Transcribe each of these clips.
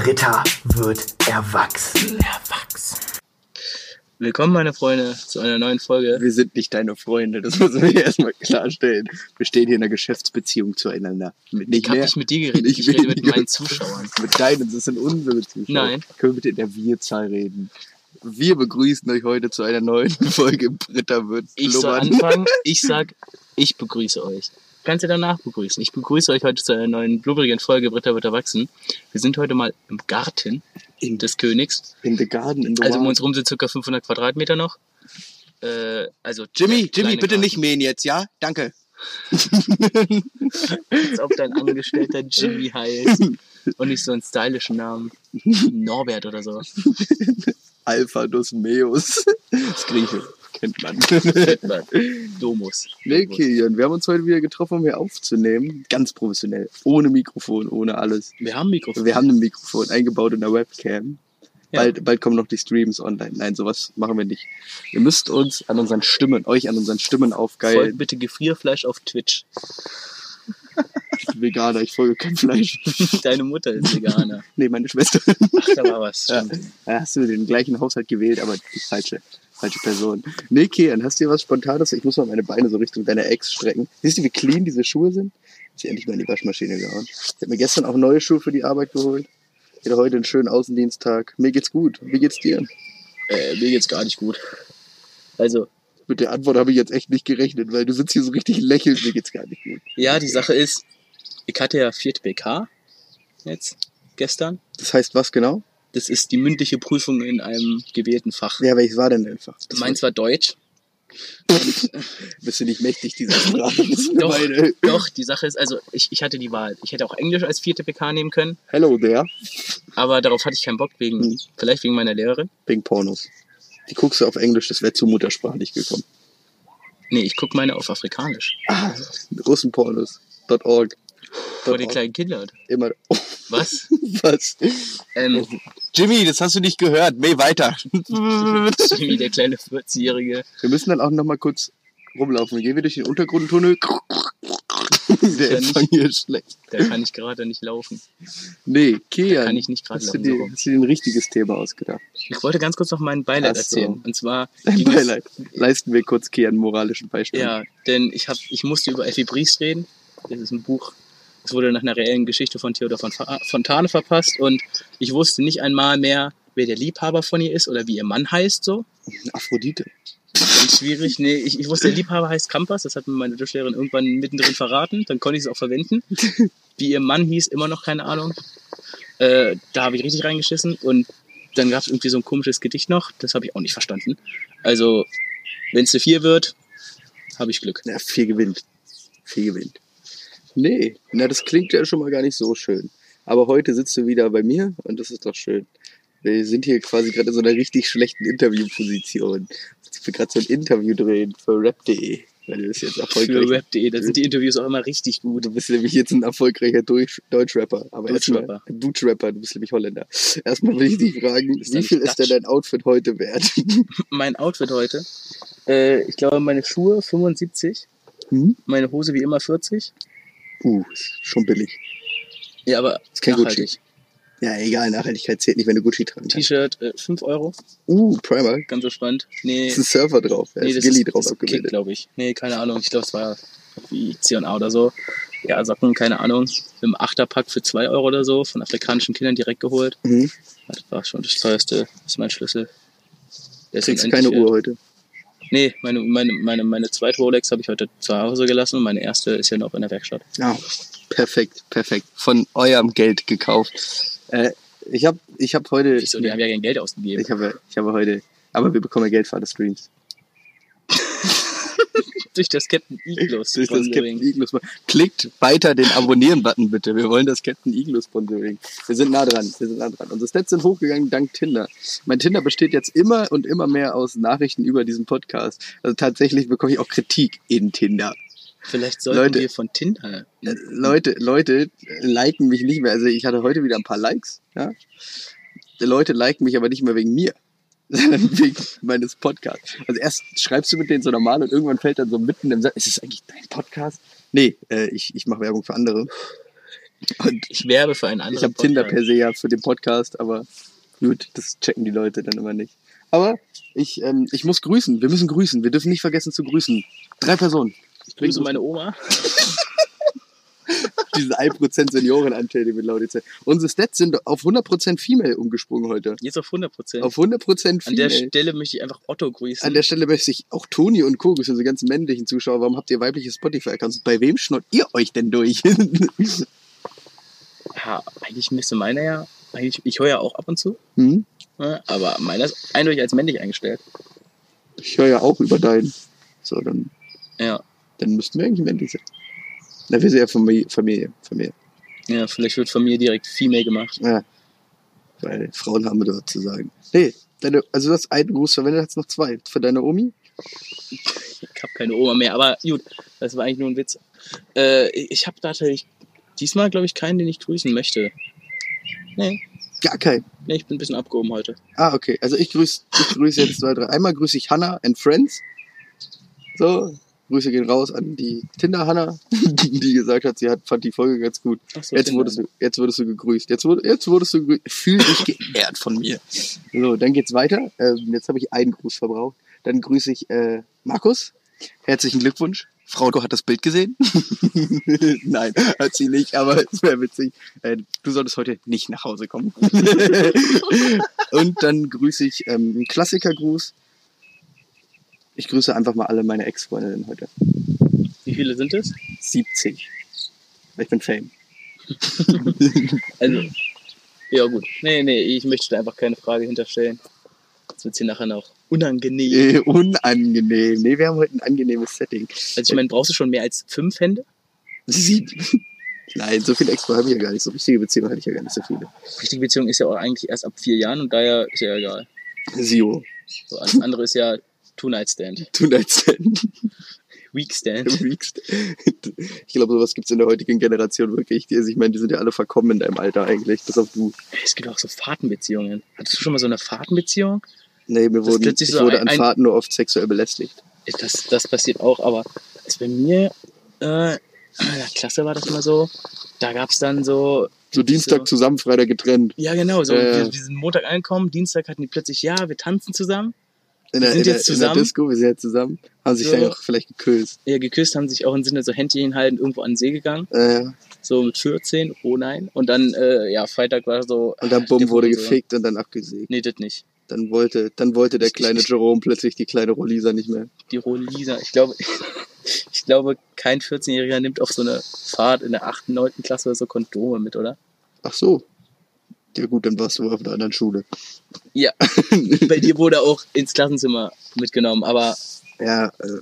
Britta wird erwachsen. Erwachsen. Willkommen, meine Freunde, zu einer neuen Folge. Wir sind nicht deine Freunde, das müssen wir erstmal klarstellen. Wir stehen hier in einer Geschäftsbeziehung zueinander. Mit ich habe nicht mit dir geredet, ich, Ich rede mit meinen mit- Zuschauern. Mit deinen, das sind unsere Zuschauer. Nein. Können wir bitte in der Wir-Zahl reden? Wir begrüßen euch heute zu einer neuen Folge Britta wird Ich soll anfangen, ich sag, ich begrüße euch. Kannst du danach begrüßen. Ich begrüße euch heute zu einer neuen blubberigen Folge Britta wird erwachsen. Wir sind heute mal im Garten des Königs. In the Garden, in the Also um uns rum sind circa 500 Quadratmeter noch. Äh, also Jimmy, Jimmy, bitte Garten. nicht mähen jetzt, ja? Danke. Als ob dein Angestellter Jimmy heißt. Und nicht so einen stylischen Namen. Norbert oder so. Alphanus Meus. Das Grieche, kennt man. Domus. Nee, Kilian, wir haben uns heute wieder getroffen, um hier aufzunehmen. Ganz professionell. Ohne Mikrofon, ohne alles. Wir haben Mikrofon. Wir haben ein Mikrofon eingebaut in der Webcam. Ja. Bald, bald kommen noch die Streams online. Nein, sowas machen wir nicht. Ihr müsst uns an unseren Stimmen, euch an unseren Stimmen Folgt aufgeilen. bitte Gefrierfleisch auf Twitch. Ich bin Veganer, ich folge kein Fleisch. Deine Mutter ist Veganer. nee, meine Schwester. Ach, da war was. Ja. Da hast du den gleichen Haushalt gewählt, aber die falsche, falsche Person. Nee, Kian, hast du dir was Spontanes? Ich muss mal meine Beine so Richtung deiner Ex strecken. Siehst du, wie clean diese Schuhe sind? Ja endlich mal in die Waschmaschine gehauen. Ich habe mir gestern auch neue Schuhe für die Arbeit geholt. Ich hatte heute einen schönen Außendiensttag. Mir geht's gut. Wie geht's dir? Äh, mir geht's gar nicht gut. Also, Mit der Antwort habe ich jetzt echt nicht gerechnet, weil du sitzt hier so richtig lächelnd. Mir geht's gar nicht gut. ja, die Sache ist, ich hatte ja vierte BK jetzt gestern. Das heißt was genau? Das ist die mündliche Prüfung in einem gewählten Fach. Ja, welches war denn einfach? Das Meins war Deutsch. bist du nicht mächtig dieser Sprache. Doch. meine. Doch, die Sache ist, also ich, ich hatte die Wahl. Ich hätte auch Englisch als vierte BK nehmen können, Hello there. aber darauf hatte ich keinen Bock, wegen, Hm. vielleicht wegen meiner Lehrerin. Wegen Pornos. Die guckst du auf Englisch, das wäre zu muttersprachlich gekommen. Nee, ich guck meine auf Afrikanisch. Ah, Russenpornos.org. Vor den kleinen Kindern. Immer. Was? Was? Ähm, Jimmy, das hast du nicht gehört. Meh, weiter. Jimmy, der kleine 14-Jährige. Wir müssen dann auch noch mal kurz rumlaufen. Gehen wir durch den Untergrundtunnel. Der Empfang nicht. hier ist schlecht. Da kann ich gerade nicht laufen. Nee, Kian. kann ich nicht gerade hast du, laufen, dir, hast du dir ein richtiges Thema ausgedacht? Ich wollte ganz kurz noch mein Beileid so. erzählen. Und zwar Dein Beileid. Leisten wir kurz Kian moralischen Beistand. Ja, denn ich, hab, ich musste über Effi Briest reden. Das ist ein Buch, das wurde nach einer reellen Geschichte von Theodor Fontane verpasst. Und ich wusste nicht einmal mehr, wer der Liebhaber von ihr ist oder wie ihr Mann heißt. So. Aphrodite. Ganz schwierig. Nee, ich, ich wusste, der Liebhaber heißt Kampas. Das hat mir meine Durchlehrerin irgendwann mittendrin verraten. Dann konnte ich es auch verwenden. Wie ihr Mann hieß, immer noch keine Ahnung. Äh, da habe ich richtig reingeschissen. Und dann gab es irgendwie so ein komisches Gedicht noch. Das habe ich auch nicht verstanden. Also, wenn es eine 4 wird, habe ich Glück. Ja, vier gewinnt. Vier gewinnt. Nee, na, das klingt ja schon mal gar nicht so schön. Aber heute sitzt du wieder bei mir und das ist doch schön. Wir sind hier quasi gerade in so einer richtig schlechten Interviewposition. Ich will gerade so ein Interview drehen für rap.de, weil du bist jetzt Für erfolgreich. Web.de, da sind die Interviews auch immer richtig gut. Du bist nämlich jetzt ein erfolgreicher Deutsch Deutschrapper. Aber Deutschrapper. Deutschrapper, du bist nämlich Holländer. Erstmal will ich dich fragen, Ist wie viel nicht ist denn Dutch? dein Outfit heute wert? Mein Outfit heute, äh, ich glaube meine Schuhe 75, Hm? meine Hose wie immer 40. Uh, ist schon billig. Ja, aber Ist kein nachhaltig. Ja, egal, Nachhaltigkeit zählt nicht, wenn du Gucci tragen. T-Shirt äh, 5 Euro, Uh, Primer. ganz so spannend. Nee, ist ein Surfer drauf. Da nee ist das Gilly ist, drauf ist abgebildet. glaube ich. Nee, keine Ahnung. Ich glaube, es war wie C&A oder so. Ja, Socken, keine Ahnung. Im Achterpack für 2 Euro oder so, von afrikanischen Kindern direkt geholt. Mhm. Das war schon das teuerste. Das ist mein Schlüssel. Der Kriegst keine. Uhr heute. Nee, meine, meine, meine, meine zweite Rolex habe ich heute zu Hause gelassen und meine erste ist ja noch in der Werkstatt. Ja, perfekt, perfekt. Von eurem Geld gekauft. Äh, ich habe ich hab heute. Wieso, die haben ja kein Geld ausgegeben. Ich habe, ich habe heute. Aber wir bekommen ja Geld für alle Streams. Durch das Captain Iglus. Durch das. Captain Iglus. Klickt weiter den Abonnieren-Button bitte. Wir wollen das Captain Iglus Sponsoring. Wir sind nah dran. Wir sind nah dran. Unsere Stats sind hochgegangen dank Tinder. Mein Tinder besteht jetzt immer und immer mehr aus Nachrichten über diesen Podcast. Also tatsächlich bekomme ich auch Kritik in Tinder. Vielleicht sollten Leute. wir von Tinder. Äh, Leute, Leute liken mich nicht mehr. Also ich hatte heute wieder ein paar Likes. Ja? Die Leute liken mich aber nicht mehr wegen mir, wegen meines Podcasts. Also erst schreibst du mit denen so normal und irgendwann fällt dann so mitten im Satz, ist es eigentlich dein Podcast? Nee, äh, ich, ich mache Werbung für andere. Und Ich werbe für einen anderen ich habe Tinder per se ja für den Podcast, aber gut, das checken die Leute dann immer nicht. Aber ich, ähm, ich muss grüßen. Wir müssen grüßen. Wir dürfen nicht vergessen zu grüßen. Drei Personen. Ich grüße meine Oma. Diesen 1% Seniorenanteil, den wir laut jetzt Unsere Stats sind auf 100% Female umgesprungen heute. Jetzt auf 100 Prozent. Auf 100% An der Female. Stelle möchte ich einfach Otto grüßen. An der Stelle möchte ich auch Toni und Co. grüßen, diese ganzen männlichen Zuschauer. Warum habt ihr weibliche Spotify-Accounts? Bei wem schnurrt ihr euch denn durch? ja, eigentlich müsste meiner ja, eigentlich, ich höre ja auch ab und zu, hm? ne, aber meiner ist eindeutig als männlich eingestellt. Ich höre ja auch über deinen. So, dann, Ja. dann müssten wir eigentlich männlich sein. Na, wir sind ja Familie. Familie, Familie. Ja, vielleicht wird von mir direkt Female gemacht. Ja. Weil Frauen haben dort zu sagen. Nee, deine, also du hast einen Gruß verwendet, hast noch zwei. Für deine Omi? Ich habe keine Oma mehr, aber gut, das war eigentlich nur ein Witz. Äh, ich habe tatsächlich diesmal, glaube ich, keinen, den ich grüßen möchte. Nee, Gar keinen. nee, ich bin ein bisschen abgehoben heute. Ah, okay. Also ich grüße ich grüße jetzt zwei, drei. Einmal grüße ich Hannah and Friends. So, Grüße gehen raus an die Tinder-Hanna, die gesagt hat, sie hat, fand die Folge ganz gut. So, Jetzt Tinder. wurdest, du, jetzt wurdest du gegrüßt. Jetzt, wurde, jetzt wurdest du gegrüßt. Fühl dich geehrt von mir. So, dann geht's weiter. Ähm, jetzt habe ich einen Gruß verbraucht. Dann grüße ich äh, Markus. Herzlichen Glückwunsch. Frau, du hat das Bild gesehen? Nein, hat sie nicht, aber es wäre witzig. Äh, du solltest heute nicht nach Hause kommen. Und dann grüße ich ähm, einen Klassikergruß. Ich grüße einfach mal alle meine Ex-Freundinnen heute. Wie viele sind es? 70. Ich bin Fame. Also, ja gut. Nee, nee, ich möchte da einfach keine Frage hinterstellen. Das wird hier nachher noch unangenehm. Äh, unangenehm. Nee, wir haben heute ein angenehmes Setting. Also ich meine, brauchst du schon mehr als fünf Hände? Sieben. Nein, so viele Ex-Freunde habe ich ja gar nicht. So richtige Beziehungen hatte ich ja gar nicht so viele. Richtige Beziehung ist ja auch eigentlich erst ab vier Jahren und daher ist ja egal. Zero. So, alles andere ist ja Two-Night-Stand, Tonight Stand. Week-Stand. Weekst. Ich glaube, sowas gibt's in der heutigen Generation wirklich. Also ich meine, die sind ja alle verkommen in deinem Alter eigentlich. Bis auf du. Es gibt auch so Fahrtenbeziehungen. Hattest du schon mal so eine Fahrtenbeziehung? Nee, mir wurden, ich so wurde ein- an Fahrten nur oft sexuell belästigt. Das, das passiert auch, aber ist bei mir, äh, in der Klasse war das immer so, da gab's dann so, So Dienstag zusammen, Freitag getrennt. ja genau, so, Äh. wir, wir sind Montag angekommen, Dienstag hatten die plötzlich, ja, wir tanzen zusammen. In der, sind in der, jetzt in der zusammen. Disco, wir sind jetzt zusammen. Haben sich So. vielleicht auch vielleicht geküsst. Ja, geküsst haben sich auch im Sinne so Händchen halten, irgendwo an den See gegangen, Äh, so mit 14, oh nein. Und dann, äh, ja, Freitag war so. und dann bumm, wurde gefickt und dann abgesägt. Nee, das nicht. Dann wollte, dann wollte der kleine Jerome plötzlich die kleine Rolisa nicht mehr. Die Rolisa. Ich glaube, ich glaube, kein 14-Jähriger nimmt auf so eine Fahrt in der 8., 9. Klasse so Kondome mit, oder? Ach so. Ja gut, dann warst du auf einer anderen Schule. Ja. Bei dir wurde auch ins Klassenzimmer mitgenommen, aber Ja, äh,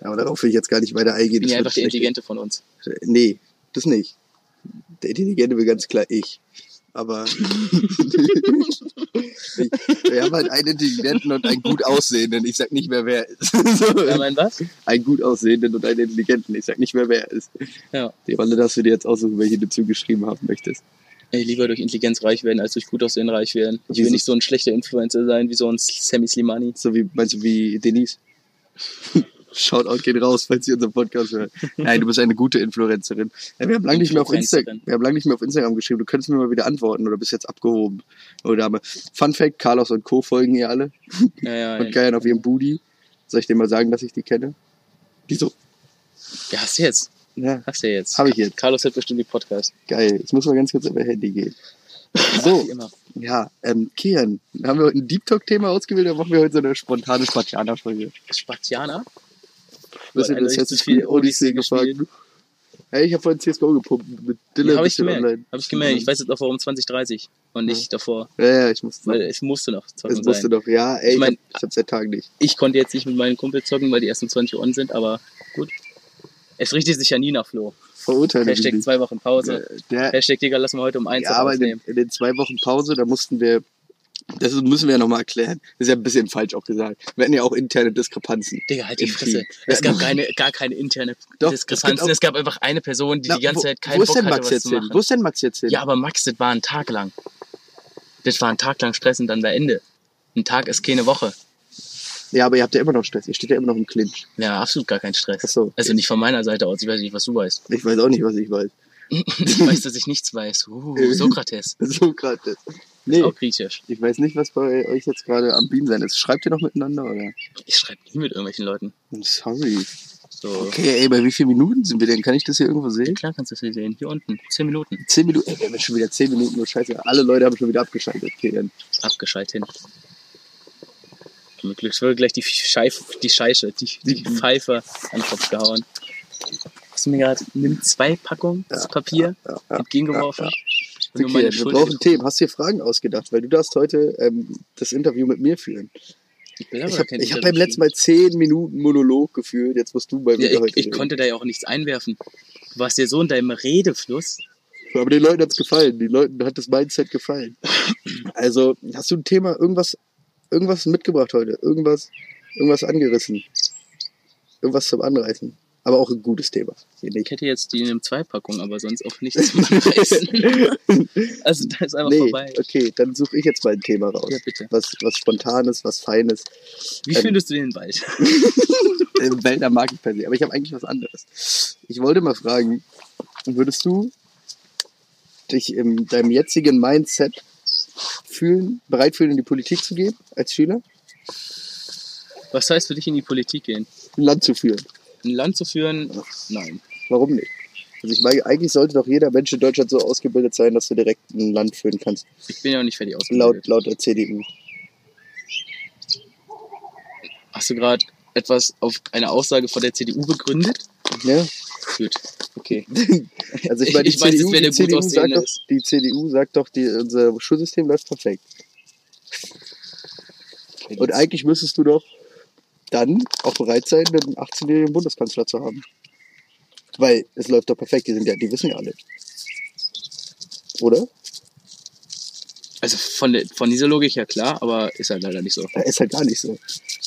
aber darauf will ich jetzt gar nicht weiter eingehen. bin Das ja einfach der. Intelligente von uns. Nee, das nicht. Der Intelligente will ganz klar ich. Aber ich, wir haben halt einen Intelligenten und einen gut aussehenden. Ich sag nicht mehr, wer er ist. so, Ja, mein was? einen gut aussehenden und einen Intelligenten. Ich sag nicht mehr, wer er ist. Ja. Die Rolle darfst du dir jetzt aussuchen, welche du zugeschrieben haben möchtest. Ey, lieber durch Intelligenz reich werden, als durch gut aussehen reich werden. Ich will Wieso? nicht so ein schlechter Influencer sein, wie so ein Sammy Slimani. So wie, meinst du, wie Denise? Shoutout geht raus, falls sie unseren Podcast hört. Nein, du bist eine gute Influencerin. Ja, wir haben lange nicht mehr auf Instagram, Influencerin. wir haben lange nicht mehr auf Instagram geschrieben. Du könntest mir mal wieder antworten oder bist jetzt abgehoben. Oder Dame. Fun Fact, Carlos und Co. folgen ihr alle Ja, ja, und geiern auf ihrem Booty. Soll ich dir mal sagen, dass ich die kenne? Wieso? ja, hast du jetzt. Ja, Hast du jetzt. habe ich jetzt. Carlos hat bestimmt die Podcast. Geil. Ich muss mal ganz kurz auf mein Handy gehen. So, ja, ähm, Kian, haben wir heute ein Deep Talk-Thema ausgewählt oder machen wir heute so eine spontane Spartianer-Folge? Spatianer? Was ist das ich jetzt zu viel Odyssey gefragt? Hey, ich habe vorhin CSGO gepumpt mit Dylan. Ja, habe ich gemerkt. online. Habe ich gemerkt. Ich weiß jetzt auch warum 2030 und nicht davor. Ja, ja, ich musste. Weil es musste noch es zocken musste sein. doch, ja, ey, Ich ich, mein- hab, ich hab seit Tagen nicht. Ich konnte jetzt nicht mit meinen Kumpels zocken, weil die erst um 20 Uhr on sind, aber gut. Es richtet sich ja nie nach Flo. Verurteile mich Hashtag zwei Wochen Pause. Der, Hashtag Digga, lassen wir heute um eins ja, aber in den, aufnehmen. in den zwei Wochen Pause, da mussten wir, das müssen wir ja nochmal erklären. Das ist ja ein bisschen falsch auch gesagt. Wir hatten ja auch interne Diskrepanzen. Digga, halt die Fresse. Es gab keine, gar keine interne Doch, Diskrepanzen. es Es, gab einfach eine Person, die Na, die ganze wo, Zeit keinen wo ist Bock denn hatte, Max was jetzt zu hin? machen. Wo ist denn Max jetzt hin? Ja, aber Max, das war ein Tag lang. Das war ein Tag lang Stress und dann war Ende. Ein Tag ist keine Woche. Ja, aber ihr habt ja immer noch Stress. Ihr steht ja immer noch im Clinch. Ja, absolut gar kein Stress. Ach so. Also nicht von meiner Seite aus. Ich weiß nicht, was du weißt. Ich weiß auch nicht, was ich weiß. Ich weiß, dass ich nichts weiß. Uh, Sokrates. Sokrates. Ist Nee, auch griechisch. ich weiß nicht, was bei euch jetzt gerade am Bienen sein ist. Schreibt ihr noch miteinander, oder? Ich schreibe nie mit irgendwelchen Leuten. Sorry. So. Okay, ey, bei wie vielen Minuten sind wir denn? Kann ich das hier irgendwo Ja, sehen? klar kannst du das hier sehen. Hier unten. Zehn Minuten. Zehn Minuten. Ey, wir haben schon wieder zehn Minuten. Nur scheiße. Alle Leute haben schon wieder abgeschaltet. Okay, dann. Abgeschaltet hin. Mit Glück wurde gleich die Scheif, die Scheiße, die, die Pfeife an den Kopf gehauen. Hast du mir gerade, nimm zwei Packungen Ja, Papier Ja, ja. entgegengeworfen? ja, Okay, meine wir Schulter brauchen. Themen. Hast du dir Fragen ausgedacht? Weil du darfst heute ähm, das Interview mit mir führen. Ich, Ich habe hab beim letzten Mal zehn Minuten Monolog geführt. Jetzt musst du bei mir Ja, heute ich, ich konnte da ja auch nichts einwerfen. Du warst ja so in deinem Redefluss. Aber den Leuten hat's gefallen. Den Leuten hat das Mindset gefallen. Also, hast du ein Thema, irgendwas, irgendwas mitgebracht heute? Irgendwas, irgendwas angerissen? Irgendwas zum Anreißen? Aber auch ein gutes Thema. Ich hätte jetzt die in einem Zwei-Packung, aber sonst auch nichts zum Anreißen. also da ist einfach Nee, vorbei. okay, dann suche ich jetzt mal ein Thema raus. Ja, bitte. Was, was Spontanes, was Feines. Wie Ähm, findest du den Wald? Äh, Wälder mag ich per se. Aber ich habe eigentlich was anderes. Ich wollte mal fragen, würdest du dich in deinem jetzigen Mindset fühlen, bereit fühlen, in die Politik zu gehen als Schüler? Was heißt für dich in die Politik gehen? Ein Land zu führen? Ein Land zu führen? Nein. Warum nicht? Also ich meine, eigentlich sollte doch jeder Mensch in Deutschland so ausgebildet sein, dass du direkt ein Land führen kannst. Ich bin ja auch nicht fertig Laut, ausgebildet. laut der CDU. Hast du gerade etwas auf eine Aussage von der CDU begründet? Ja? Gut. Okay. Also ich meine, die, ich weiß CDU, die, CDU sagt doch, die CDU sagt doch, die, unser Schulsystem läuft perfekt. Und eigentlich müsstest du doch dann auch bereit sein, einen 18-jährigen Bundeskanzler zu haben. Weil es läuft doch perfekt, die, sind ja, die wissen ja alle. Oder? Also von, der, von dieser Logik ja klar, aber ist halt leider nicht so. Ja, ist halt gar nicht so.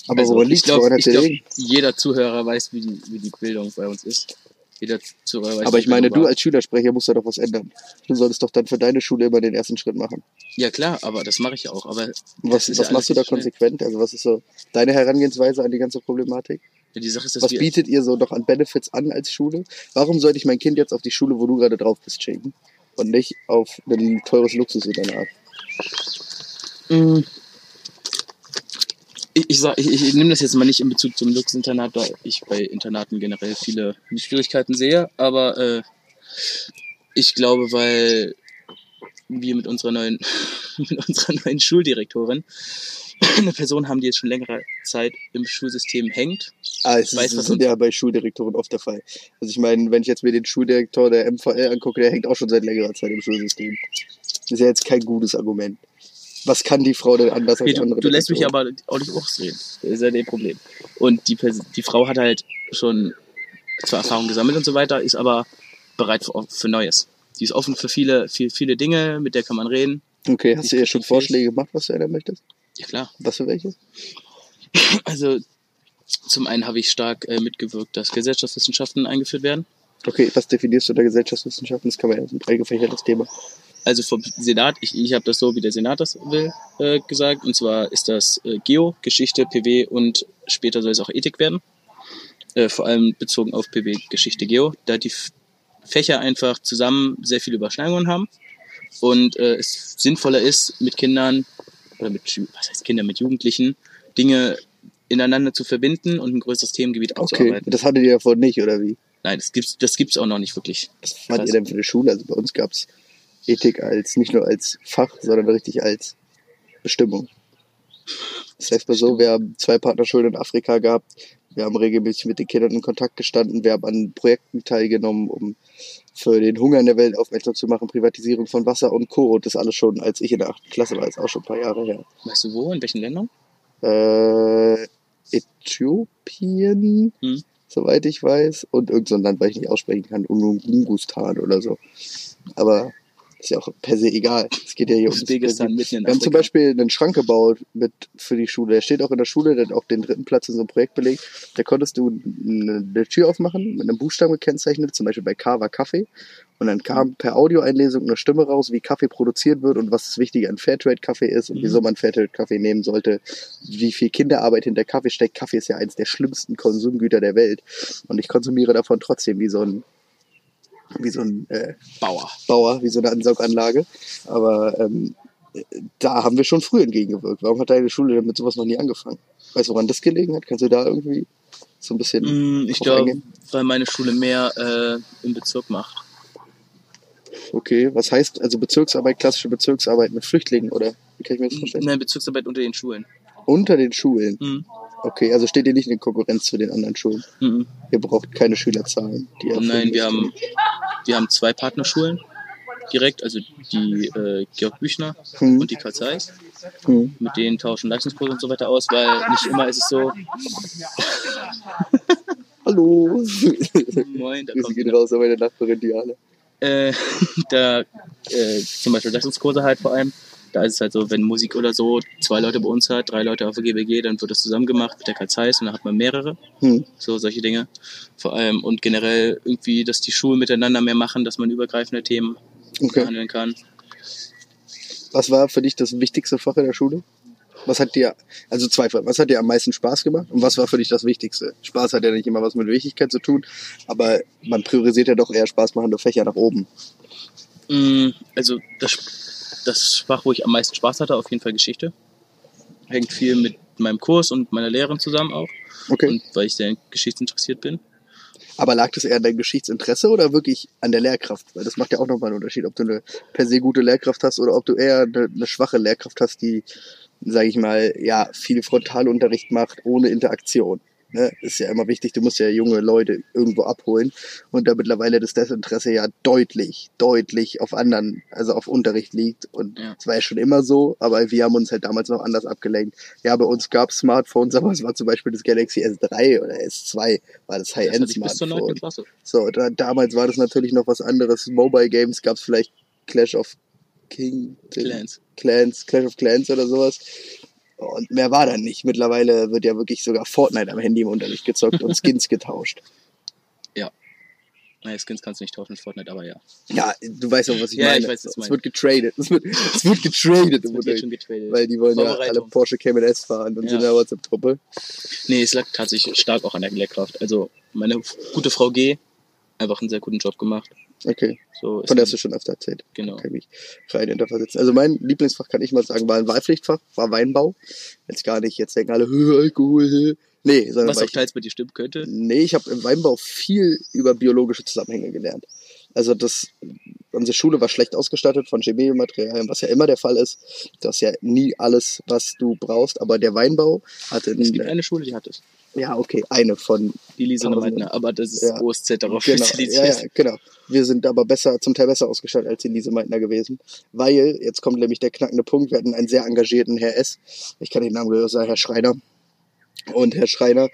Aber Also, woran ich liegt glaube, ich der glaub, jeder Zuhörer weiß, wie die, wie die Bildung bei uns ist. Jeder Zuhörer weiß, Aber ich meine, du als Schülersprecher musst da doch was ändern. Du solltest doch dann für deine Schule immer den ersten Schritt machen. Ja klar, aber das mache ich ja auch. Aber was, was ja machst du da schnell. konsequent? Also was ist so deine Herangehensweise an die ganze Problematik? ja, die Sache ist, dass Was bietet ihr so noch an Benefits an als Schule? Warum sollte ich mein Kind jetzt auf die Schule, wo du gerade drauf bist, schicken? Und nicht auf ein teures Luxusinternat? Mm. Ich, ich, sag, ich, ich nehme das jetzt mal nicht in Bezug zum Luxusinternat, da ich bei Internaten generell viele Schwierigkeiten sehe, aber äh, ich glaube, weil wir mit unserer neuen, mit unserer neuen Schuldirektorin eine Person haben, die jetzt schon längere Zeit im Schulsystem hängt. Ah, es Weiß, ist, das sind ja bei Schuldirektoren oft der Fall. Also ich meine, wenn ich jetzt mir den Schuldirektor der MVL angucke, der hängt auch schon seit längerer Zeit im Schulsystem. Das ist ja jetzt kein gutes Argument. Was kann die Frau denn anders als Okay, du, andere? du lässt mich aber auch nicht ausreden. Das ist ja das Problem. Und die, Pers- die Frau hat halt schon zwar Erfahrung gesammelt und so weiter, ist aber bereit für, für Neues. Die ist offen für viele, viel, viele Dinge, mit der kann man reden. Okay, hast die du ihr schon. Vorschläge gemacht, was du ändern möchtest? Ja klar. Was für welche? Also zum einen habe ich stark äh, mitgewirkt, dass Gesellschaftswissenschaften eingeführt werden. Okay, was definierst du unter Gesellschaftswissenschaften? Das kann man ja ein breit gefächertes Thema. Also vom Senat, ich, ich habe das so, wie der Senat das will, äh, gesagt. Und zwar ist das äh, Geo, Geschichte, PW und später soll es auch Ethik werden. Äh, vor allem bezogen auf PW, Geschichte, Geo, da die Fächer einfach zusammen sehr viele Überschneidungen haben und äh, es sinnvoller ist, mit Kindern oder mit, was heißt Kindern, mit Jugendlichen Dinge ineinander zu verbinden und ein größeres Themengebiet Okay, auszuarbeiten. das hattet ihr davor nicht, oder wie? Nein, das gibt's, das gibt's auch noch nicht wirklich. Was Krass. ihr denn für eine Schule? Also bei uns gab's Ethik als nicht nur als Fach, sondern richtig als Bestimmung. Das heißt mal so, wir haben zwei Partnerschulen in Afrika gehabt, wir haben regelmäßig mit den Kindern in Kontakt gestanden, wir haben an Projekten teilgenommen, um für den Hunger in der Welt aufmerksam zu machen, Privatisierung von Wasser und Co. Und das alles schon, als ich in der 8. Klasse war, ist auch schon ein paar Jahre her. Weißt du wo, in welchen Ländern? Äh, Äthiopien, Hm. soweit ich weiß, und irgend so Land, weil ich nicht aussprechen kann, Ungustan oder so. Aber ist ja auch per se egal. Es geht ja hier ums Usbekistan mitten in Wir haben zum. Beispiel einen Schrank gebaut mit für die Schule. Der steht auch in der Schule, der hat auch den dritten Platz in so einem Projekt belegt. Da konntest du eine, eine Tür aufmachen, mit einem Buchstaben gekennzeichnet, zum Beispiel bei K war Kaffee. Und dann kam per Audioeinlesung eine Stimme raus, wie Kaffee produziert wird und was das Wichtige an Fairtrade-Kaffee ist und Mhm. wieso man Fairtrade-Kaffee nehmen sollte, wie viel Kinderarbeit hinter Kaffee steckt. Kaffee ist ja eins der schlimmsten Konsumgüter der Welt. Und ich konsumiere davon trotzdem wie so ein wie so ein äh, Bauer. Bauer, wie so eine Ansauganlage. Aber ähm, da haben wir schon früh entgegengewirkt. Warum hat deine Schule denn mit sowas noch nie angefangen? Weißt du, woran das gelegen hat? Kannst du da irgendwie so ein bisschen Mm, Ich glaube, weil meine Schule mehr äh, im Bezirk macht. Okay, was heißt also Bezirksarbeit, klassische Bezirksarbeit mit Flüchtlingen oder wie kann ich mir das vorstellen? Nein, Bezirksarbeit unter den Schulen. Unter den Schulen. Mhm. Okay, also steht ihr nicht in Konkurrenz zu den anderen Schulen. Mhm. Ihr braucht keine Schülerzahlen. Nein, wir haben, wir haben zwei Partnerschulen direkt, also die äh, Georg Büchner Hm. und die Karl Zeiss. Hm. Mit denen tauschen Leistungskurse und so weiter aus, weil nicht immer ist es so, Hallo. moin, da Grüße kommt gehen raus an meine Nachbarin Diane. äh, da äh, zum Beispiel Leistungskurse halt vor allem. Da ist es halt so, wenn Musik oder so zwei Leute bei uns hat, drei Leute auf der GBG, dann wird das zusammen gemacht mit der Karl Zeiss und dann hat man mehrere. Hm. So solche Dinge. Vor allem und generell irgendwie, dass die Schulen miteinander mehr machen, dass man übergreifende Themen Okay. behandeln kann. Was war für dich das wichtigste Fach in der Schule? Was hat dir, also zwei Fragen, was hat dir am meisten Spaß gemacht und was war für dich das Wichtigste? Spaß hat ja nicht immer was mit Wichtigkeit zu tun, aber man priorisiert ja doch eher spaßmachende Fächer nach oben. Mm, Also das, das Fach, wo ich am meisten Spaß hatte, auf jeden Fall Geschichte. Hängt viel mit meinem Kurs und meiner Lehrerin zusammen auch. Okay. Und weil ich sehr geschichtsinteressiert bin. Aber lag das eher an deinem Geschichtsinteresse oder wirklich an der Lehrkraft? Weil das macht ja auch nochmal einen Unterschied, ob du eine per se gute Lehrkraft hast oder ob du eher eine, eine schwache Lehrkraft hast, die, sage ich mal, ja, viel Frontalunterricht macht ohne Interaktion. Ne? Ist ja immer wichtig, du musst ja junge Leute irgendwo abholen. Und da mittlerweile das Desinteresse ja deutlich, deutlich auf anderen, also auf Unterricht liegt. Und es Ja. war ja schon immer so, aber wir haben uns halt damals noch anders abgelenkt. Ja, bei uns gab Smartphones, aber es war zum Beispiel das Galaxy S3 oder S2, war das High-End-Smartphone. 9. Klasse. So, da, damals war das natürlich noch was anderes. Mobile Games gab es vielleicht Clash of King Clans. Clans, Clash of Clans oder sowas. Und mehr war dann nicht. Mittlerweile wird ja wirklich sogar Fortnite am Handy im Unterricht gezockt und Skins getauscht. Naja, Skins kannst du nicht tauschen mit Fortnite, aber ja. Ja, du weißt auch, was ich Ja, meine. ich weiß, was es meinst. wird getradet. Es wird, es wird getradet im wird jetzt schon Unterricht. getradet. Weil die wollen ja alle. Porsche Cayman S fahren und Ja. sind in der WhatsApp-Truppe. Nee, es lag tatsächlich stark auch an der Lehrkraft. Also meine gute Frau G, einfach einen sehr guten Job gemacht. Okay, So von der hast du schon öfter erzählt. genau. kann ich mich rein hinterversetzen. Also mein Lieblingsfach kann ich mal sagen, war ein Wahlpflichtfach, war Weinbau. Jetzt gar nicht, jetzt denken alle, "Hö, Alkohol, hö." Nee, sondern Was auch teils bei dir stimmen könnte. Nee, ich habe im Weinbau viel über biologische Zusammenhänge gelernt. Also das, unsere Schule war schlecht ausgestattet von Chemiematerialien, was ja immer der Fall ist. Du hast ja nie alles, was du brauchst, aber der Weinbau hatte, Es gibt eine Schule, die hat es. ja okay, eine von, Die Lisa. Meitner, aber das ist Ja. OSZ darauf genau, ja, ja, genau. Wir sind aber besser, zum Teil besser ausgestattet als die Lise Meitner gewesen, weil, jetzt kommt nämlich der knackende Punkt, wir hatten einen sehr engagierten Herr S. Ich kann den Namen sagen, Herr Schreiner. Und Herr Schreiner,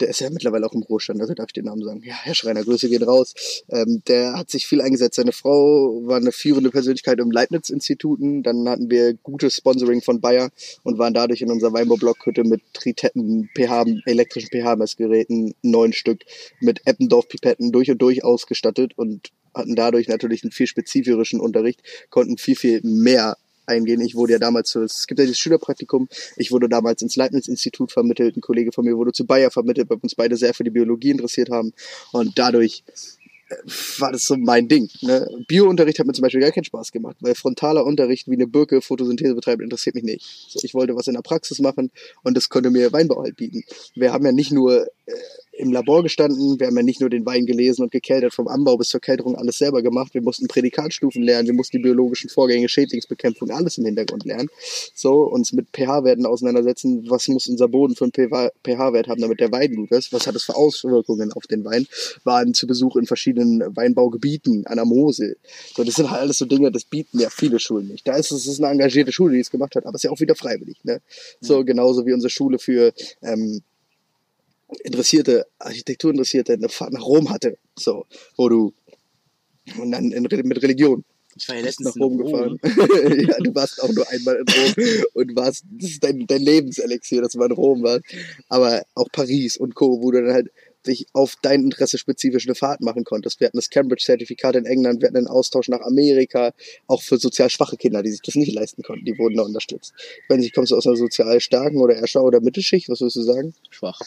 der ist ja mittlerweile auch im Ruhestand, also darf ich den Namen sagen. Ja, Herr Schreiner, Grüße gehen raus. Ähm, der hat sich viel eingesetzt. Seine Frau war eine führende Persönlichkeit im Leibniz-Instituten. Dann hatten wir gutes Sponsoring von Bayer und waren dadurch in unserer Weinbau-Blockhütte mit Tritetten, pH, elektrischen pH-Messgeräten, neun Stück, mit Eppendorf-Pipetten durch und durch ausgestattet und hatten dadurch natürlich einen viel spezifischen Unterricht, konnten viel, viel mehr eingehen. Ich wurde ja damals, es gibt ja dieses Schülerpraktikum, ich wurde damals ins Leibniz-Institut vermittelt, ein Kollege von mir wurde zu Bayer vermittelt, weil wir uns beide sehr für die Biologie interessiert haben und dadurch äh, war das so mein Ding. Ne? Biounterricht hat mir zum Beispiel gar keinen Spaß gemacht, weil frontaler Unterricht wie eine Birke Photosynthese betreibt, interessiert mich nicht. So, ich wollte was in der Praxis machen und das konnte mir Weinbau halt bieten. Wir haben ja nicht nur äh, im Labor gestanden, wir haben ja nicht nur den Wein gelesen und gekeltert, vom Anbau bis zur Kälterung alles selber gemacht. Wir mussten Prädikatstufen lernen, wir mussten die biologischen Vorgänge, Schädlingsbekämpfung, alles im Hintergrund lernen. So, uns mit pH-Werten auseinandersetzen, was muss unser Boden für einen pH-Wert haben, damit der Wein gut ist, was hat es für Auswirkungen auf den Wein, waren zu Besuch in verschiedenen Weinbaugebieten an der Mosel. So, das sind halt alles so Dinge, das bieten ja viele Schulen nicht. Da ist es es ist eine engagierte Schule, die es gemacht hat, aber es ist ja auch wieder freiwillig. Ne? So, genauso wie unsere Schule für ähm, interessierte, Architekturinteressierte eine Fahrt nach Rom hatte. So, wo du und dann in, mit Religion Ich war ja letztens nach Rom in gefahren. ja, du warst auch nur einmal in Rom und warst, das ist dein, dein Lebenselixier, dass du mal in Rom warst. Aber auch Paris und Co., wo du dann halt dich auf dein Interesse spezifisch eine Fahrt machen konntest. Wir hatten das Cambridge-Zertifikat in England, wir hatten einen Austausch nach Amerika, auch für sozial schwache Kinder, die sich das nicht leisten konnten, die wurden da unterstützt. Ich weiß nicht, kommst du aus einer sozial starken oder eher oder Mittelschicht, was würdest du sagen? Schwach.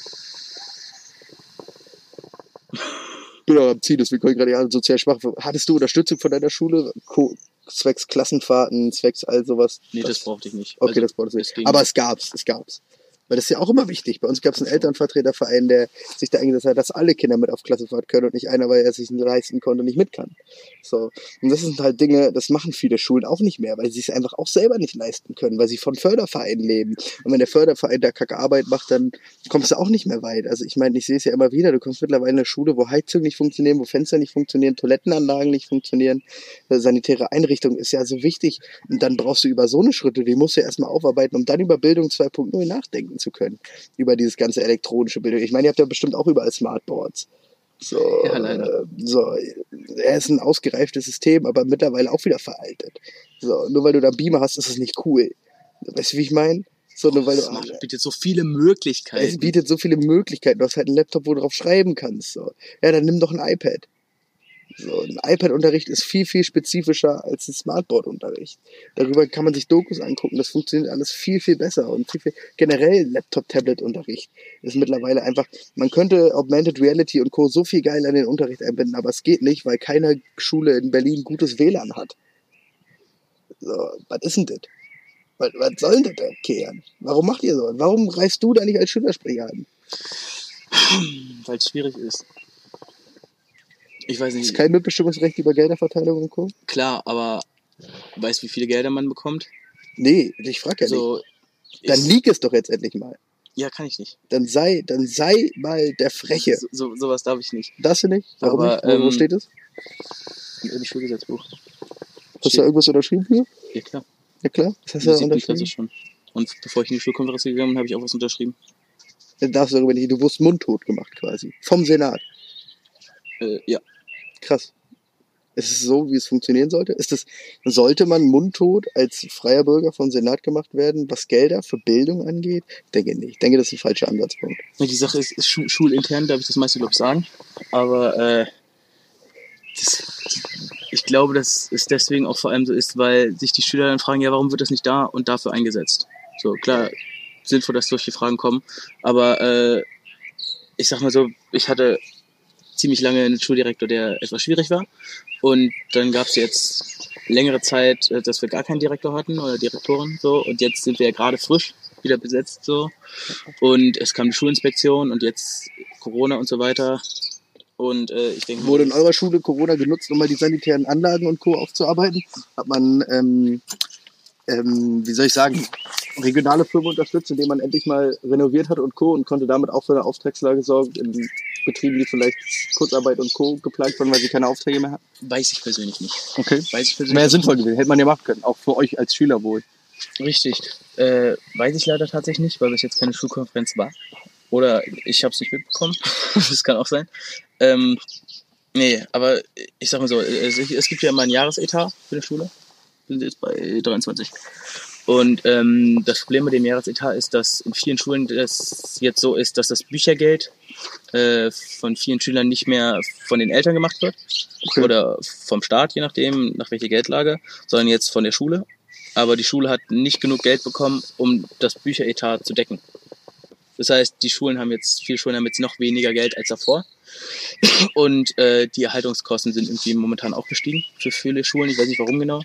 Bin auch am Ziel, deswegen komme ich gerade an, sozial schwach. Hattest du Unterstützung von deiner Schule? Co zwecks Klassenfahrten, zwecks all sowas? Nee, das brauchte ich nicht. Okay, Also, das braucht es es nicht. Aber es gab's, es gab's. Weil das ist ja auch immer wichtig. Bei uns gab es einen Elternvertreterverein, der sich da eingesetzt hat, dass alle Kinder mit auf Klassenfahrt können und nicht einer, weil er sich leisten konnte, nicht mit kann. So. Und das sind halt Dinge, das machen viele Schulen auch nicht mehr, weil sie es einfach auch selber nicht leisten können, weil sie von Fördervereinen leben. Und wenn der Förderverein da kacke Arbeit macht, dann kommst du auch nicht mehr weit. Also ich meine, ich sehe es ja immer wieder, du kommst mittlerweile in eine Schule, wo Heizung nicht funktionieren, wo Fenster nicht funktionieren, Toilettenanlagen nicht funktionieren, äh, sanitäre Einrichtung ist ja so wichtig. Und dann brauchst du über so eine Schritte, die musst du erstmal aufarbeiten, um dann über Bildung 2.0 nachdenken zu können. Über dieses ganze elektronische Bildung. Ich meine, ihr habt ja bestimmt auch überall Smartboards. So, Ja, leider. äh, so, er ist ein ausgereiftes System, aber mittlerweile auch wieder veraltet. So, nur weil du da Beamer hast, ist es nicht cool. Weißt du, wie ich meine? So, nur weil du, macht, bietet so viele es Möglichkeiten. bietet so viele Möglichkeiten. Du hast halt einen Laptop, wo du drauf schreiben kannst. So. Ja, dann nimm doch ein iPad. So, ein iPad-Unterricht ist viel, viel spezifischer als ein Smartboard-Unterricht. Darüber kann man sich Dokus angucken. Das funktioniert alles viel, viel besser. Und viel, viel, generell Laptop-Tablet-Unterricht ist mittlerweile einfach, man könnte Augmented Reality und Co. so viel geil an den Unterricht einbinden, aber es geht nicht, weil keine Schule in Berlin gutes WLAN hat. So, was ist denn das? Was, was soll denn das, Kehren? Warum macht ihr so? Warum reist du da nicht als Schülersprecher an? Weil es schwierig ist. Ich weiß Ist nicht, kein Mitbestimmungsrecht über Gelderverteilung und Co.? klar, aber weißt du, wie viele Gelder man bekommt? Nee, ich frage ja nicht. so, Dann ist- lieg es doch jetzt endlich mal. Ja, kann ich nicht. Dann sei, dann sei mal der Freche. So, so, sowas darf ich nicht. Das du nicht? Warum Aber, nicht? Wo, wo ähm, steht es? Im Schulgesetzbuch. Hast du da irgendwas unterschrieben für? Ja, klar. Ja klar. Was hast du da unterschrieben? schon. Und bevor ich in die Schulkonferenz gegangen bin, habe ich auch was unterschrieben. Dann darfst du darüber nicht. Du wurdest mundtot gemacht quasi. Vom Senat. Äh, ja. Krass. Ist es so, wie es funktionieren sollte? Ist es, sollte man mundtot als freier Bürger vom Senat gemacht werden, was Gelder für Bildung angeht? Ich denke nicht. Ich denke, das ist ein falscher Ansatzpunkt. Die Sache ist, ist schu schulintern, darf ich das meiste, glaube ich, sagen. Aber äh, das, ich glaube, dass es deswegen auch vor allem so ist, weil sich die Schüler dann fragen, ja, warum wird das nicht da und dafür eingesetzt? So, klar, sinnvoll, dass solche Fragen kommen. Aber äh, ich sag mal so, ich hatte ziemlich lange einen Schuldirektor, der etwas schwierig war. Und dann gab es jetzt längere Zeit, äh, dass wir gar keinen Direktor hatten oder Direktorin so. Und jetzt sind wir ja gerade frisch wieder besetzt so. Und es kam die Schulinspektion und jetzt Corona und so weiter. Und äh, ich denke, Wurde in eurer Schule Corona genutzt, um mal die sanitären Anlagen und Co. aufzuarbeiten? Hat man, ähm, ähm, wie soll ich sagen, regionale Firmen unterstützt, indem man endlich mal renoviert hat und Co. und konnte damit auch für eine Auftragslage sorgen in Betrieben, die vielleicht Kurzarbeit und Co. geplagt waren, weil sie keine Aufträge mehr hatten? weiß ich persönlich nicht. Okay. Weiß ich persönlich Wäre ja sinnvoll gewesen, hätte man ja machen können, auch für euch als Schüler wohl. Richtig. Äh, weiß ich leider tatsächlich nicht, weil bis jetzt keine Schulkonferenz war. Oder ich habe es nicht mitbekommen. das kann auch sein. Ähm, nee, aber ich sag mal so, es, es gibt ja immer ein Jahresetat für eine Schule. Wir sind jetzt bei 23. Und ähm, das Problem mit dem Jahresetat ist, dass in vielen Schulen das jetzt so ist, dass das Büchergeld äh, von vielen Schülern nicht mehr von den Eltern gemacht wird Okay. oder vom Staat, je nachdem, nach welcher Geldlage, sondern jetzt von der Schule. Aber die Schule hat nicht genug Geld bekommen, um das Bücheretat zu decken. Das heißt, die Schulen haben jetzt, viele Schulen haben jetzt noch weniger Geld als davor. Und äh, die Erhaltungskosten sind irgendwie momentan auch gestiegen für viele Schulen. Ich weiß nicht warum genau.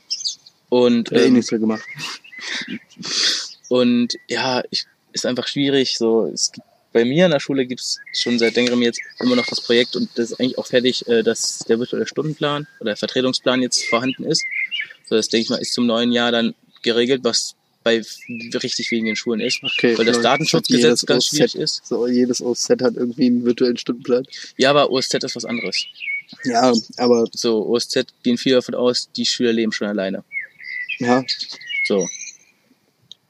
Und, eh ähm, nichts mehr gemacht. Und ja, ich, ist einfach schwierig. So, es gibt, bei mir in der Schule gibt es schon seit längerem jetzt immer noch das Projekt und das ist eigentlich auch fertig, äh, dass der virtuelle Stundenplan oder der Vertretungsplan jetzt vorhanden ist. So, das denke ich mal, ist zum neuen Jahr dann geregelt, was bei richtig wenigen Schulen ist. Okay, weil das klar. Datenschutzgesetz ganz OZ schwierig ist. So, jedes OZ hat irgendwie einen virtuellen Stundenplan. Ja, aber OSZ ist was anderes. Ja, aber So, OSZ gehen viele davon aus, die Schüler leben schon alleine. ja, So.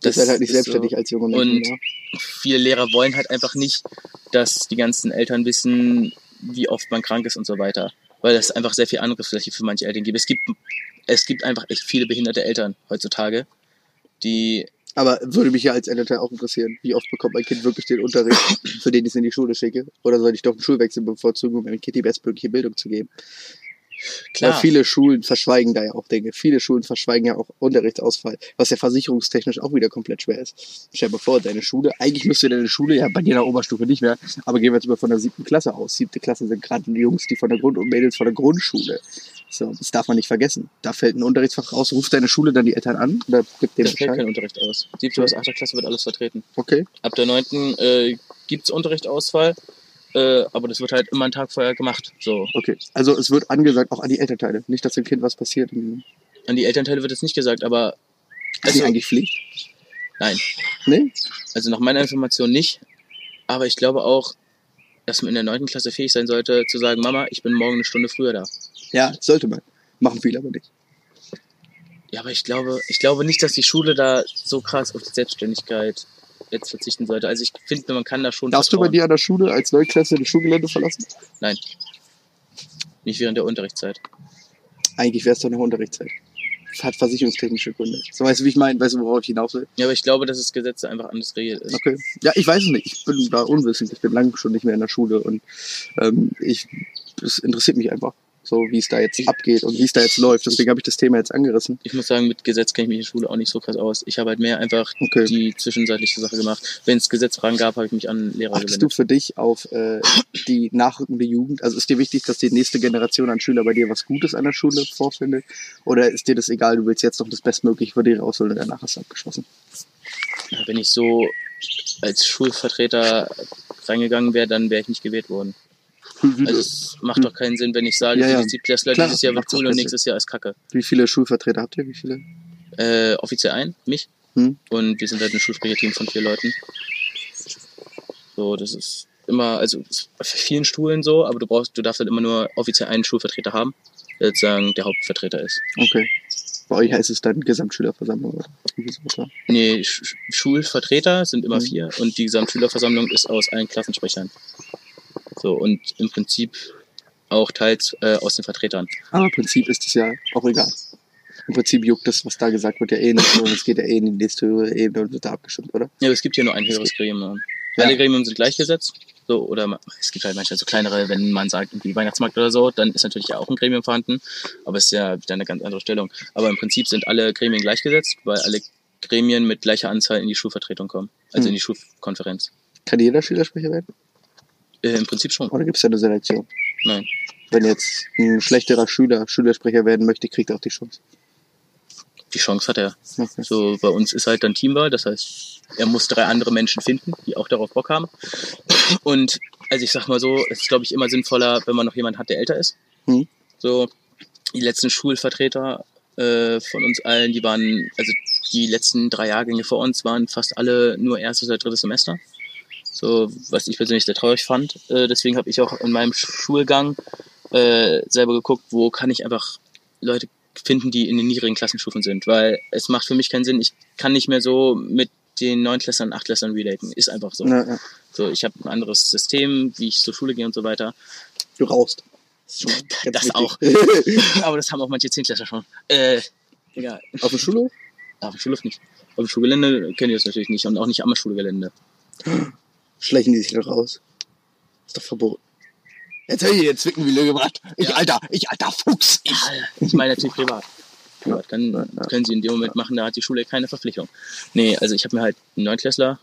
Das ist halt nicht ist selbstständig als junger Mensch. Und ja. viele Lehrer wollen halt einfach nicht, dass die ganzen Eltern wissen, wie oft man krank ist und so weiter. Weil es einfach sehr viel Angriffsfläche für manche Eltern gibt. Es gibt, es gibt einfach echt viele behinderte Eltern heutzutage, die, Aber würde mich ja als Elternteil auch interessieren, wie oft bekommt mein Kind wirklich den Unterricht, für den ich es in die Schule schicke? Oder soll ich doch einen Schulwechsel bevorzugen, um meinem Kind die bestmögliche Bildung zu geben? Klar. Weil viele Schulen verschweigen da ja auch Dinge. Viele Schulen verschweigen ja auch Unterrichtsausfall, was ja versicherungstechnisch auch wieder komplett schwer ist. Stell dir mal vor, deine Schule, eigentlich müsste deine Schule, ja bei dir in der Oberstufe nicht mehr, aber gehen wir jetzt mal von der siebten Klasse aus. Siebte Klasse sind gerade die Jungs, die von der Grund- und Mädels von der Grundschule. So, das darf man nicht vergessen. Da fällt ein Unterrichtsfach raus, ruft deine Schule dann die Eltern an oder gibt dem Da fällt kein? Unterricht aus. Siebte bis achte Klasse wird alles vertreten. Okay. Ab der neunten äh, gibt's Unterrichtausfall, äh, aber das wird halt immer einen Tag vorher gemacht. So. Okay. Also es wird angesagt auch an die Elternteile. Nicht, dass dem Kind was passiert. Ist An die Elternteile wird es nicht gesagt, aber die also, eigentlich Pflicht? nein. Nee? Also nach meiner Information nicht. Aber ich glaube auch, dass man in der neunten Klasse fähig sein sollte, zu sagen, Mama, ich bin morgen eine Stunde früher da. Ja, sollte man. Machen viele aber nicht. Ja, aber ich glaube, ich glaube nicht, dass die Schule da so krass auf die Selbstständigkeit jetzt verzichten sollte. Also ich finde, man kann da schon Darfst du bei dir an der Schule als Neuklasse das Schulgelände verlassen? Nein. Nicht während der Unterrichtszeit. Eigentlich wäre es doch noch Unterrichtszeit. Das hat versicherungstechnische Gründe. So weißt du, wie ich meine? Weißt du, worauf ich hinaus will? Ja, aber ich glaube, dass das Gesetz einfach anders regelt ist. Okay. Ja, ich weiß es nicht. Ich bin da unwissend. Ich bin lange schon nicht mehr in der Schule und ähm, ich, es interessiert mich einfach, so wie es da jetzt abgeht und wie es da jetzt läuft. Deswegen habe ich das Thema jetzt angerissen. Ich muss sagen, mit Gesetz kenne ich mich in der Schule auch nicht so krass aus. Ich habe halt mehr einfach Okay. die zwischenzeitliche Sache gemacht. Wenn es Gesetzfragen gab, habe ich mich an Lehrer Achtest du gewendet. für dich auf äh, die nachrückende Jugend? Also ist dir wichtig, dass die nächste Generation an Schüler bei dir was Gutes an der Schule vorfindet? Oder ist dir das egal, du willst jetzt noch das Bestmögliche für dich rausholen und danach hast du abgeschlossen? Wenn ich so als Schulvertreter reingegangen wäre, dann wäre ich nicht gewählt worden. Also es macht doch keinen Sinn, wenn ich sage, Ja, ja. die Siebtklässler, Klar, dieses Jahr wird cool und nächstes Jahr ist Kacke. Wie viele Schulvertreter habt ihr? Wie viele? Äh, offiziell ein, mich. Hm? Und wir sind halt ein Schulsprecherteam von vier Leuten. So, das ist immer, also bei vielen Schulen so, aber du brauchst, du darfst halt immer nur offiziell einen Schulvertreter haben, der sozusagen der Hauptvertreter ist. Okay. Bei euch heißt es dann Gesamtschülerversammlung oder ja? Nee, Sch- Schulvertreter sind immer Mhm. vier und die Gesamtschülerversammlung ist aus allen Klassensprechern. So, und im Prinzip auch teils äh, aus den Vertretern. Aber im Prinzip ist es ja auch egal. Im Prinzip juckt das, was da gesagt wird, ja eh nicht. Und es geht ja eh in die nächste höhere Ebene und wird da abgestimmt, oder? Ja, aber es gibt hier nur ein höheres Gremium. Ja. Alle Gremien sind gleichgesetzt. So, oder es gibt halt manchmal so kleinere, wenn man sagt, irgendwie Weihnachtsmarkt oder so, dann ist natürlich ja auch ein Gremium vorhanden. Aber es ist ja wieder eine ganz andere Stellung. Aber im Prinzip sind alle Gremien gleichgesetzt, weil alle Gremien mit gleicher Anzahl in die Schulvertretung kommen. Also Hm. in die Schulkonferenz. Kann jeder Schülersprecher werden? Äh, Im Prinzip schon. Oder gibt es da eine Selektion? Nein. Wenn jetzt ein schlechterer Schüler Schülersprecher werden möchte, kriegt er auch die Chance. Die Chance hat er. Okay. So, bei uns ist halt dann Teamwahl, das heißt, er muss drei andere Menschen finden, die auch darauf Bock haben. Und also ich sag mal so, es ist glaube ich immer sinnvoller, wenn man noch jemanden hat, der älter ist. Mhm. So, die letzten Schulvertreter äh, von uns allen, die waren, also die letzten drei Jahrgänge vor uns waren fast alle nur erstes oder drittes Semester. So, was ich persönlich sehr traurig fand. Äh, deswegen habe ich auch in meinem Schulgang äh, selber geguckt, wo kann ich einfach Leute finden, die in den niedrigen Klassenstufen sind, weil es macht für mich keinen Sinn. Ich kann nicht mehr so mit den Neunklässlern, Achtklässlern relaten. Ist einfach so. Ja, ja. So, ich habe ein anderes System, wie ich zur Schule gehe und so weiter. Du rauchst. Das, Das auch. Aber das haben auch manche Zehnklässler schon. Äh, egal. Auf der Schule? Auf dem Schulhof nicht. Auf dem Schulgelände kennen die das natürlich nicht und auch nicht am Schulgelände. Schleichen die sich da raus. Ist doch verboten. Jetzt hör ich jetzt Löwe gebracht. Ich Ja. alter, ich alter Fuchs. Ich. Ich meine natürlich privat. Privat Ja, ja. können sie in dem Moment machen, da hat die Schule keine Verpflichtung. Nee, also ich habe mir halt einen Neunklässler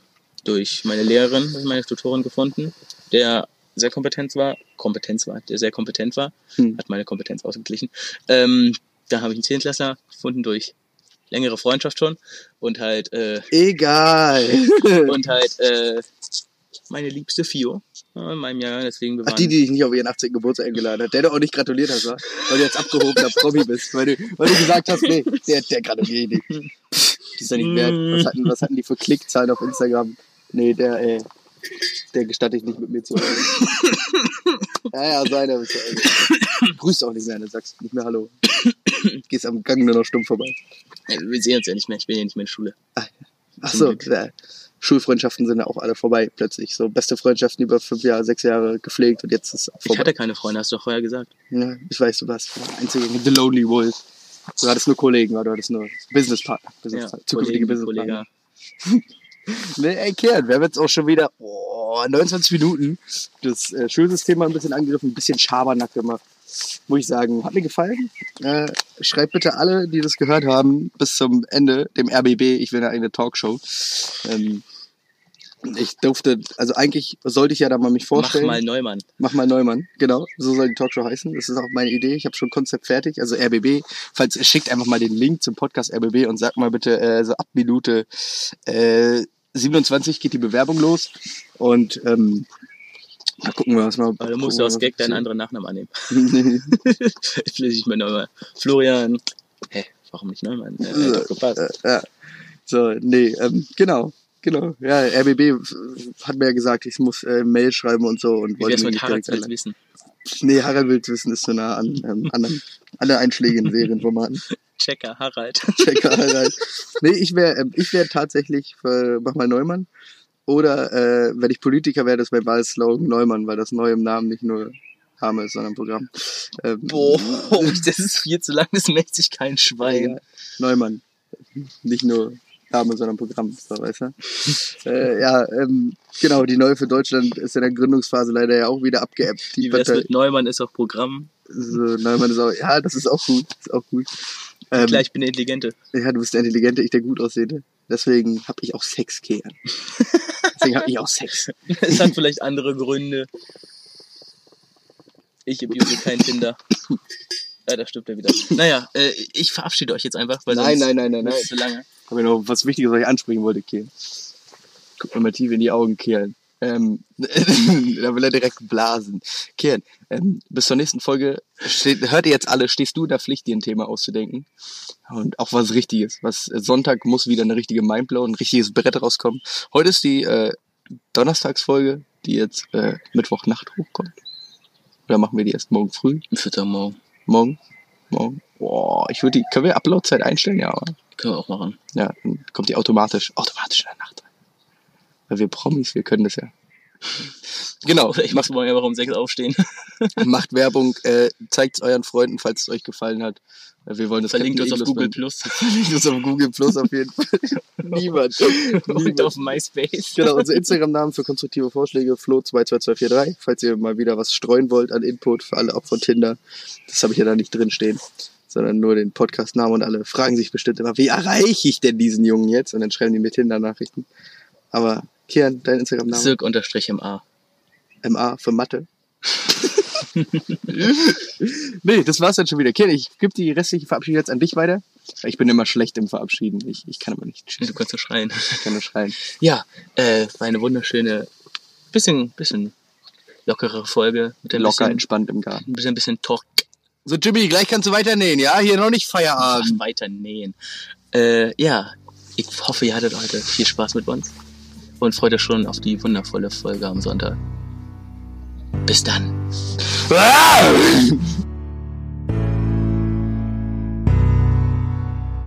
durch meine Lehrerin, meine Tutorin gefunden, der sehr kompetent war, Kompetenz war, der sehr kompetent war, Hm. hat meine Kompetenz ausgeglichen. Ähm, da habe ich einen Zehnklässler gefunden durch längere Freundschaft schon und halt äh, Egal. und halt äh, meine liebste Fio äh, in meinem Jahr, deswegen Ach, die, die dich nicht auf ihren 18. Geburtstag eingeladen hat, der du auch nicht gratuliert hast, wa? Weil du jetzt abgehobener Promi bist, weil du, weil du gesagt hast, nee, der, der gratuliert nicht. Die ist ja nicht wert. Was hatten, was hatten die für Klickzahlen auf Instagram? Nee, der, ey, der gestatte ich nicht mit mir zu reden. ja, ja, seine. Also, grüßt auch nicht mehr, du sagst nicht mehr Hallo. Gehst am Gang nur noch stumm vorbei. Ja, wir sehen uns ja nicht mehr, ich bin ja nicht mehr in der Schule. Ach Zum so, Glück. ja. Schulfreundschaften sind ja auch alle vorbei plötzlich. So beste Freundschaften über fünf Jahre, sechs Jahre gepflegt und jetzt ist es Ich vorbei. hatte keine Freunde, hast du doch vorher gesagt. Ja, ich weiß, du warst der einzige The Lonely Wolf. Du hattest nur Kollegen, weil du hattest nur Businesspartner. Business Ja, zukünftige Businesspartner. Nee, ey, Kern, wir haben jetzt auch schon wieder oh, 29 Minuten das äh, Schulsystem mal ein bisschen angegriffen, ein bisschen Schabernack gemacht. Muss ich sagen, hat mir gefallen. Äh, schreibt bitte alle, die das gehört haben, bis zum Ende, dem RBB. Ich will eine eigene Talkshow. Ähm, ich durfte, also eigentlich sollte ich ja da mal mich Mach vorstellen. mal Neumann. Mach mal Neumann, genau. So soll die Talkshow heißen. Das ist auch meine Idee. Ich habe schon Konzept fertig. Also RBB. Falls schickt einfach mal den Link zum Podcast RBB und sagt mal bitte äh, so ab Minute äh, 27 geht die Bewerbung los und ähm, mal gucken wir was mal. Aber du musst aus Gag deinen anderen Nachnamen annehmen. Jetzt lese ich mir Neumann. Florian. Hä, warum nicht Neumann? Äh, Äh, hat doch gepasst. äh, ja. So, nee, ähm, genau. Genau. Ja, RBB hat mir ja gesagt, ich muss äh, Mail schreiben und so und Wie wär's mit nicht Harald einladen. wissen? Nee, Harald Wilds Wissen ist so nah an ähm, anderen, alle einschlägigen Serienformaten. Checker, Harald. Checker Harald. Nee, ich wäre ähm, ich wär tatsächlich für Mach mal Neumann. Oder äh, wenn ich Politiker wäre, das mein Wahlslogan Neumann, weil das neu im Namen nicht nur Name ist, sondern Programm. Ähm, Boah, das ist viel zu lang, das merkt sich kein Schwein. Ja, Neumann. Nicht nur Name, sondern Programm, so, weißt du? äh, ja, ähm, genau, die Neue für Deutschland ist in der Gründungsphase leider ja auch wieder abgeappt. Die Wie wär's Partei, mit Neumann ist auch Programm. so, Neumann ist auch, ja, das ist auch gut, ist auch gut. Ähm, Klar, ich bin der Intelligente. ja, du bist der Intelligente, ich der gut aussehende. Deswegen habe ich auch Sex, Kean. Deswegen habe ich auch Sex. Es hat vielleicht andere Gründe. Ich abuse kein Tinder. Ja, da stimmt er wieder. Naja, äh, ich verabschiede euch jetzt einfach, weil Nein, nein, nein, nein, nein. zu lange. habe ich noch was Wichtiges, was ich ansprechen wollte, Kean. Guck mir mal tief in die Augen, Kean. Ähm, da will er direkt blasen. Kean, ähm, bis zur nächsten Folge steht, hört ihr jetzt alle, stehst du in der Pflicht, dir ein Thema auszudenken. Und auch was Richtiges. Was Sonntag muss wieder eine richtige Mindblow, ein richtiges Brett rauskommen. Heute ist die äh, Donnerstagsfolge, die jetzt äh, Mittwochnacht hochkommt. Oder machen wir die erst morgen früh? Vierter Morgen. Morgen? Morgen? Boah, ich würde die, können wir Uploadzeit einstellen? Ja, oder? Können wir auch machen. Ja, dann kommt die automatisch, automatisch in der Nacht. Weil wir Promis, wir können das ja. Genau, Oder ich muss morgen einfach um sechs aufstehen. macht Werbung, äh, zeigt euren Freunden, falls es euch gefallen hat. Wir wollen das Verlinkt uns auf Google beim- Plus Verlinkt uns auf Google Plus auf jeden Fall. Niemand. und Niemand. auf MySpace. Genau, unser Instagram-Namen für konstruktive Vorschläge, Flo22243, falls ihr mal wieder was streuen wollt an Input für alle auch von Tinder. Das habe ich ja da nicht drin stehen, sondern nur den Podcast-Namen und alle fragen sich bestimmt immer, wie erreiche ich denn diesen Jungen jetzt? Und dann schreiben die mir Tinder-Nachrichten. Aber Kian, dein Instagram-Name? Cirque unterstrich MA. MA für Mathe. nee, das war's dann schon wieder. Kian, ich gebe die restliche Verabschiedung jetzt an dich weiter. Ich bin immer schlecht im Verabschieden. Ich, ich kann aber nicht. Du kannst so schreien. Ich kann nur schreien. Ja, äh, war eine wunderschöne, bisschen, bisschen lockere Folge. Mit ein Locker bisschen, entspannt im Garten. ein bisschen, bisschen Talk So, Jimmy, gleich kannst du weiter nähen, ja? Hier noch nicht Feierabend. weiter nähen. Äh, ja, ich hoffe, ihr hattet heute viel Spaß mit uns und freut euch schon auf die wundervolle Folge am Sonntag. Bis dann. Ah!